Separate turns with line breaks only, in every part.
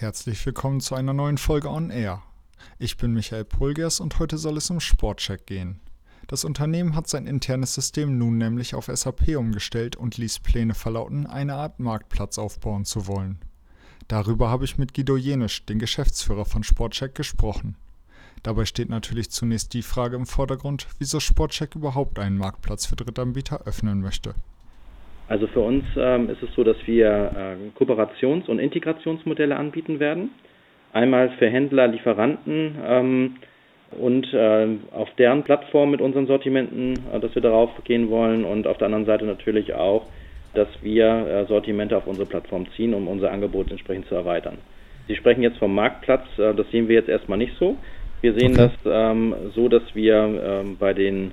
Herzlich willkommen zu einer neuen Folge On Air. Ich bin Michael Pulgers und heute soll es um Sportcheck gehen. Das Unternehmen hat sein internes System nun nämlich auf SAP umgestellt und ließ Pläne verlauten, eine Art Marktplatz aufbauen zu wollen. Darüber habe ich mit Guido Jenisch, den Geschäftsführer von Sportcheck, gesprochen. Dabei steht natürlich zunächst die Frage im Vordergrund, wieso Sportcheck überhaupt einen Marktplatz für Drittanbieter öffnen möchte.
Also für uns ähm, ist es so, dass wir äh, Kooperations- und Integrationsmodelle anbieten werden. Einmal für Händler, Lieferanten ähm, und äh, auf deren Plattform mit unseren Sortimenten, äh, dass wir darauf gehen wollen und auf der anderen Seite natürlich auch, dass wir äh, Sortimente auf unsere Plattform ziehen, um unser Angebot entsprechend zu erweitern. Sie sprechen jetzt vom Marktplatz, äh, das sehen wir jetzt erstmal nicht so. Wir sehen okay. das ähm, so, dass wir ähm, bei den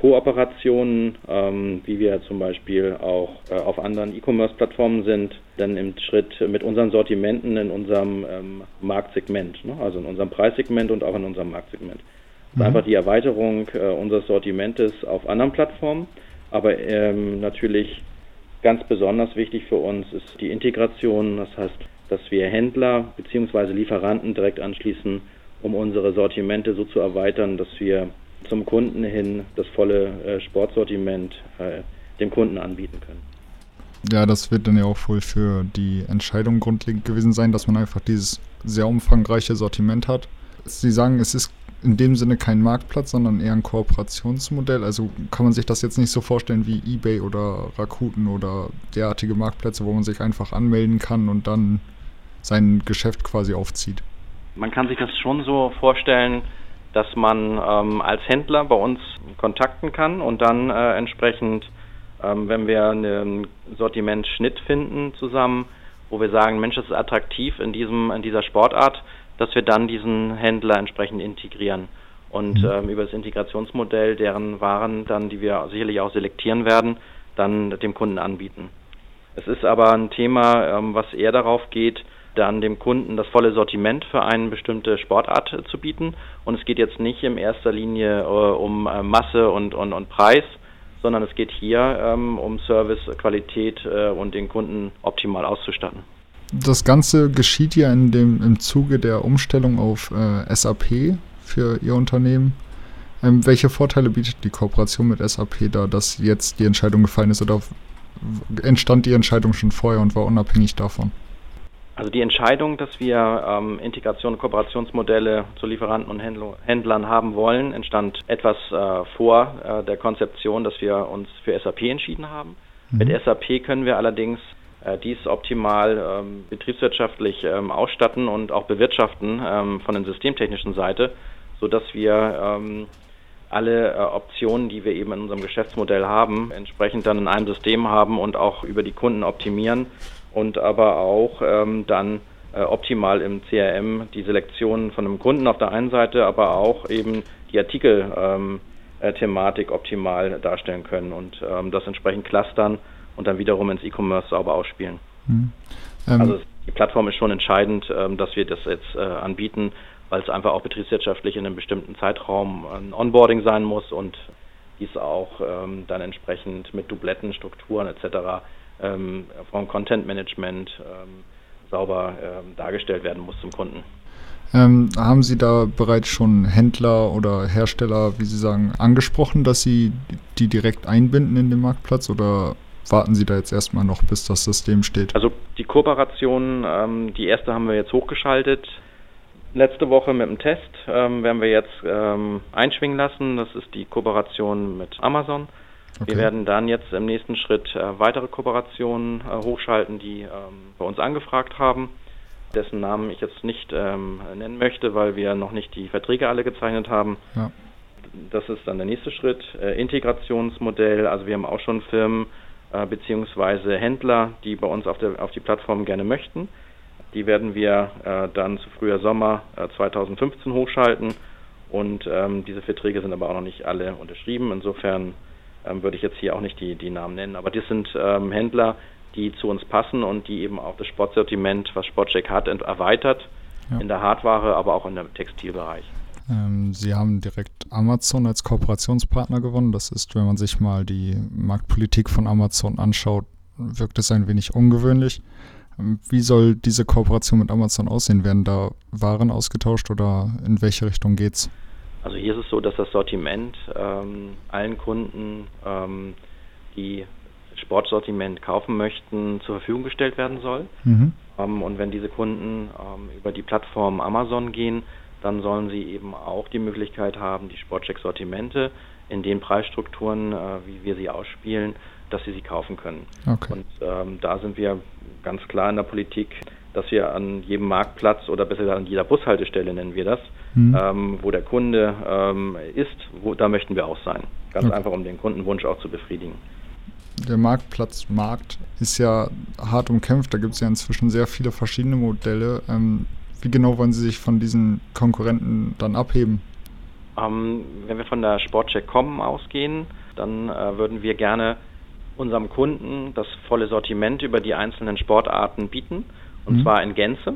Kooperationen, ähm, wie wir zum Beispiel auch äh, auf anderen E-Commerce-Plattformen sind, dann im Schritt mit unseren Sortimenten in unserem ähm, Marktsegment, ne? also in unserem Preissegment und auch in unserem Marktsegment. Das mhm. ist einfach die Erweiterung äh, unseres Sortimentes auf anderen Plattformen, aber ähm, natürlich ganz besonders wichtig für uns ist die Integration, das heißt, dass wir Händler bzw. Lieferanten direkt anschließen, um unsere Sortimente so zu erweitern, dass wir zum Kunden hin das volle äh, Sportsortiment äh, dem Kunden anbieten können.
Ja, das wird dann ja auch wohl für die Entscheidung grundlegend gewesen sein, dass man einfach dieses sehr umfangreiche Sortiment hat. Sie sagen, es ist in dem Sinne kein Marktplatz, sondern eher ein Kooperationsmodell. Also kann man sich das jetzt nicht so vorstellen wie eBay oder Rakuten oder derartige Marktplätze, wo man sich einfach anmelden kann und dann sein Geschäft quasi aufzieht.
Man kann sich das schon so vorstellen, dass man ähm, als Händler bei uns kontakten kann und dann äh, entsprechend, ähm, wenn wir einen Sortimentschnitt finden zusammen, wo wir sagen, Mensch, das ist attraktiv in diesem in dieser Sportart, dass wir dann diesen Händler entsprechend integrieren und mhm. ähm, über das Integrationsmodell deren Waren dann, die wir sicherlich auch selektieren werden, dann dem Kunden anbieten. Es ist aber ein Thema, ähm, was eher darauf geht, dann dem Kunden das volle Sortiment für eine bestimmte Sportart äh, zu bieten. Und es geht jetzt nicht in erster Linie äh, um äh, Masse und, und, und Preis, sondern es geht hier ähm, um Service, Qualität äh, und den Kunden optimal auszustatten.
Das Ganze geschieht ja in dem, im Zuge der Umstellung auf äh, SAP für Ihr Unternehmen. Ähm, welche Vorteile bietet die Kooperation mit SAP da, dass jetzt die Entscheidung gefallen ist oder entstand die Entscheidung schon vorher und war unabhängig davon?
Also die Entscheidung, dass wir ähm, Integration und Kooperationsmodelle zu Lieferanten und Händlern haben wollen, entstand etwas äh, vor äh, der Konzeption, dass wir uns für SAP entschieden haben. Mhm. Mit SAP können wir allerdings äh, dies optimal ähm, betriebswirtschaftlich ähm, ausstatten und auch bewirtschaften ähm, von der systemtechnischen Seite, sodass wir ähm, alle äh, Optionen, die wir eben in unserem Geschäftsmodell haben, entsprechend dann in einem System haben und auch über die Kunden optimieren und aber auch ähm, dann äh, optimal im CRM die Selektion von einem Kunden auf der einen Seite, aber auch eben die Artikel-Thematik ähm, äh, optimal darstellen können und ähm, das entsprechend clustern und dann wiederum ins E-Commerce sauber ausspielen. Mhm. also die Plattform ist schon entscheidend, ähm, dass wir das jetzt äh, anbieten, weil es einfach auch betriebswirtschaftlich in einem bestimmten Zeitraum ein Onboarding sein muss und dies auch ähm, dann entsprechend mit Dubletten, Strukturen etc ähm, vom Content Management ähm, sauber ähm, dargestellt werden muss zum Kunden.
Ähm, haben Sie da bereits schon Händler oder Hersteller, wie Sie sagen, angesprochen, dass Sie die direkt einbinden in den Marktplatz oder warten Sie da jetzt erstmal noch, bis das System steht?
Also die Kooperation, ähm, die erste haben wir jetzt hochgeschaltet. Letzte Woche mit dem Test ähm, werden wir jetzt ähm, einschwingen lassen. Das ist die Kooperation mit Amazon. Okay. Wir werden dann jetzt im nächsten Schritt äh, weitere Kooperationen äh, hochschalten, die ähm, bei uns angefragt haben, dessen Namen ich jetzt nicht ähm, nennen möchte, weil wir noch nicht die Verträge alle gezeichnet haben. Ja. Das ist dann der nächste Schritt. Äh, Integrationsmodell, also wir haben auch schon Firmen äh, bzw. Händler, die bei uns auf, der, auf die Plattform gerne möchten. Die werden wir äh, dann zu früher Sommer 2015 äh, hochschalten und ähm, diese Verträge sind aber auch noch nicht alle unterschrieben. Insofern ähm, würde ich jetzt hier auch nicht die, die Namen nennen. Aber das sind ähm, Händler, die zu uns passen und die eben auch das Sportsortiment, was Sportcheck hat, erweitert ja. in der Hardware, aber auch in dem Textilbereich.
Ähm, Sie haben direkt Amazon als Kooperationspartner gewonnen. Das ist, wenn man sich mal die Marktpolitik von Amazon anschaut, wirkt es ein wenig ungewöhnlich. Wie soll diese Kooperation mit Amazon aussehen? Werden da Waren ausgetauscht oder in welche Richtung geht's?
Also hier ist es so, dass das Sortiment ähm, allen Kunden, ähm, die Sportsortiment kaufen möchten, zur Verfügung gestellt werden soll. Mhm. Ähm, und wenn diese Kunden ähm, über die Plattform Amazon gehen, dann sollen sie eben auch die Möglichkeit haben, die Sportcheck-Sortimente in den Preisstrukturen, äh, wie wir sie ausspielen, dass sie sie kaufen können. Okay. Und ähm, da sind wir ganz klar in der Politik, dass wir an jedem Marktplatz oder besser gesagt an jeder Bushaltestelle nennen wir das, mhm. ähm, wo der Kunde ähm, ist, wo, da möchten wir auch sein. Ganz okay. einfach, um den Kundenwunsch auch zu befriedigen.
Der Marktplatzmarkt ist ja hart umkämpft, da gibt es ja inzwischen sehr viele verschiedene Modelle. Ähm, wie genau wollen Sie sich von diesen Konkurrenten dann abheben?
Ähm, wenn wir von der Sportcheck.com ausgehen, dann äh, würden wir gerne unserem Kunden das volle Sortiment über die einzelnen Sportarten bieten, und mhm. zwar in Gänze.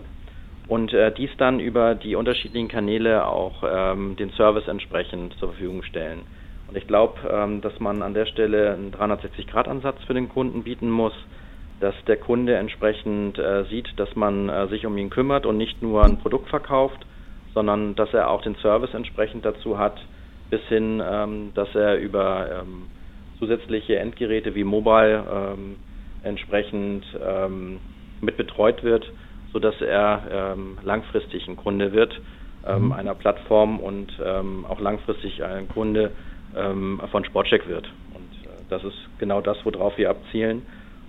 Und äh, dies dann über die unterschiedlichen Kanäle auch ähm, den Service entsprechend zur Verfügung stellen. Und ich glaube, ähm, dass man an der Stelle einen 360-Grad-Ansatz für den Kunden bieten muss, dass der Kunde entsprechend äh, sieht, dass man äh, sich um ihn kümmert und nicht nur ein Produkt verkauft, sondern dass er auch den Service entsprechend dazu hat, bis hin, ähm, dass er über ähm, zusätzliche Endgeräte wie Mobile ähm, entsprechend ähm, mit betreut wird, sodass er ähm, langfristig ein Kunde wird ähm, mhm. einer Plattform und ähm, auch langfristig ein Kunde ähm, von Sportcheck wird. Und äh, das ist genau das, worauf wir abzielen.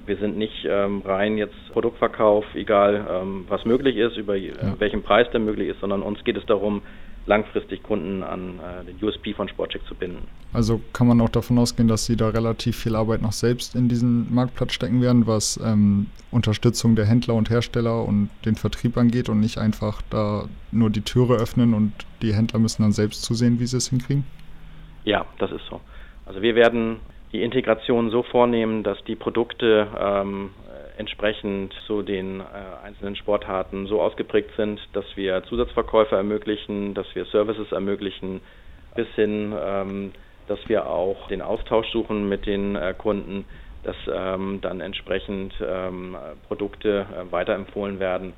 Wir sind nicht ähm, rein jetzt Produktverkauf, egal ähm, was möglich ist, über ja. welchen Preis der möglich ist, sondern uns geht es darum, langfristig Kunden an äh, den USP von Sportcheck zu binden.
Also kann man auch davon ausgehen, dass Sie da relativ viel Arbeit noch selbst in diesen Marktplatz stecken werden, was ähm, Unterstützung der Händler und Hersteller und den Vertrieb angeht und nicht einfach da nur die Türe öffnen und die Händler müssen dann selbst zusehen, wie sie es hinkriegen?
Ja, das ist so. Also wir werden die Integration so vornehmen, dass die Produkte ähm, entsprechend zu den äh, einzelnen Sportarten so ausgeprägt sind, dass wir Zusatzverkäufe ermöglichen, dass wir Services ermöglichen, bis hin, ähm, dass wir auch den Austausch suchen mit den äh, Kunden, dass ähm, dann entsprechend ähm, Produkte äh, weiterempfohlen werden.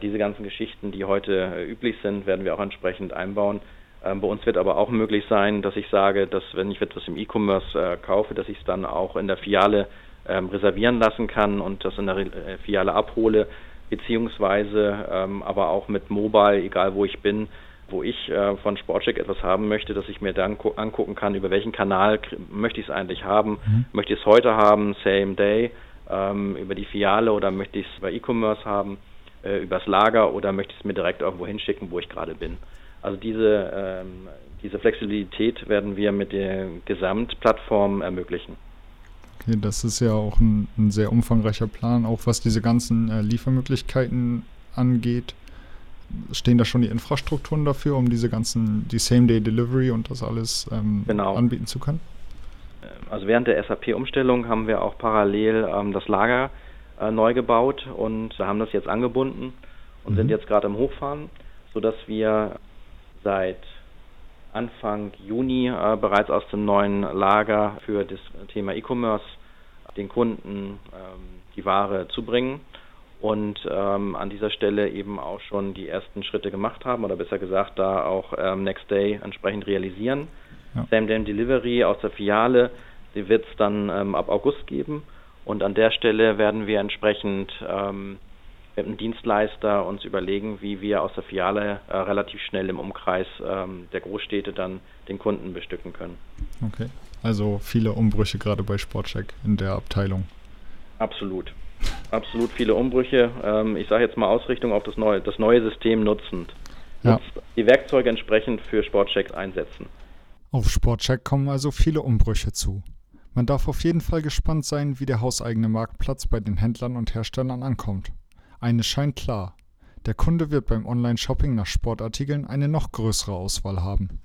Diese ganzen Geschichten, die heute üblich sind, werden wir auch entsprechend einbauen. Bei uns wird aber auch möglich sein, dass ich sage, dass wenn ich etwas im E-Commerce kaufe, dass ich es dann auch in der Filiale ähm, reservieren lassen kann und das in der äh, Filiale abhole, beziehungsweise ähm, aber auch mit Mobile, egal wo ich bin, wo ich äh, von Sportcheck etwas haben möchte, dass ich mir dann angucken kann, über welchen Kanal möchte ich es eigentlich haben. Mhm. Möchte ich es heute haben, same day, ähm, über die Filiale oder möchte ich es über E-Commerce haben, äh, übers Lager oder möchte ich es mir direkt irgendwo hinschicken, wo ich gerade bin. Also diese, ähm, diese Flexibilität werden wir mit der Gesamtplattform ermöglichen.
Okay, das ist ja auch ein, ein sehr umfangreicher Plan, auch was diese ganzen äh, Liefermöglichkeiten angeht. Stehen da schon die Infrastrukturen dafür, um diese ganzen, die Same-Day-Delivery und das alles ähm, genau. anbieten zu können?
Also während der SAP-Umstellung haben wir auch parallel ähm, das Lager äh, neu gebaut und haben das jetzt angebunden und mhm. sind jetzt gerade im Hochfahren, sodass wir seit Anfang Juni äh, bereits aus dem neuen Lager für das Thema E-Commerce den Kunden ähm, die Ware zubringen und ähm, an dieser Stelle eben auch schon die ersten Schritte gemacht haben oder besser gesagt da auch ähm, Next Day entsprechend realisieren. Ja. Same Day Delivery aus der Filiale, die wird es dann ähm, ab August geben und an der Stelle werden wir entsprechend ähm, mit einem Dienstleister uns überlegen, wie wir aus der Filiale äh, relativ schnell im Umkreis ähm, der Großstädte dann den Kunden bestücken können.
Okay, also viele Umbrüche gerade bei Sportcheck in der Abteilung.
Absolut, absolut viele Umbrüche. Ähm, ich sage jetzt mal Ausrichtung auf das neue, das neue System nutzend. Ja. Die Werkzeuge entsprechend für Sportcheck einsetzen.
Auf Sportcheck kommen also viele Umbrüche zu. Man darf auf jeden Fall gespannt sein, wie der hauseigene Marktplatz bei den Händlern und Herstellern ankommt. Eines scheint klar: Der Kunde wird beim Online-Shopping nach Sportartikeln eine noch größere Auswahl haben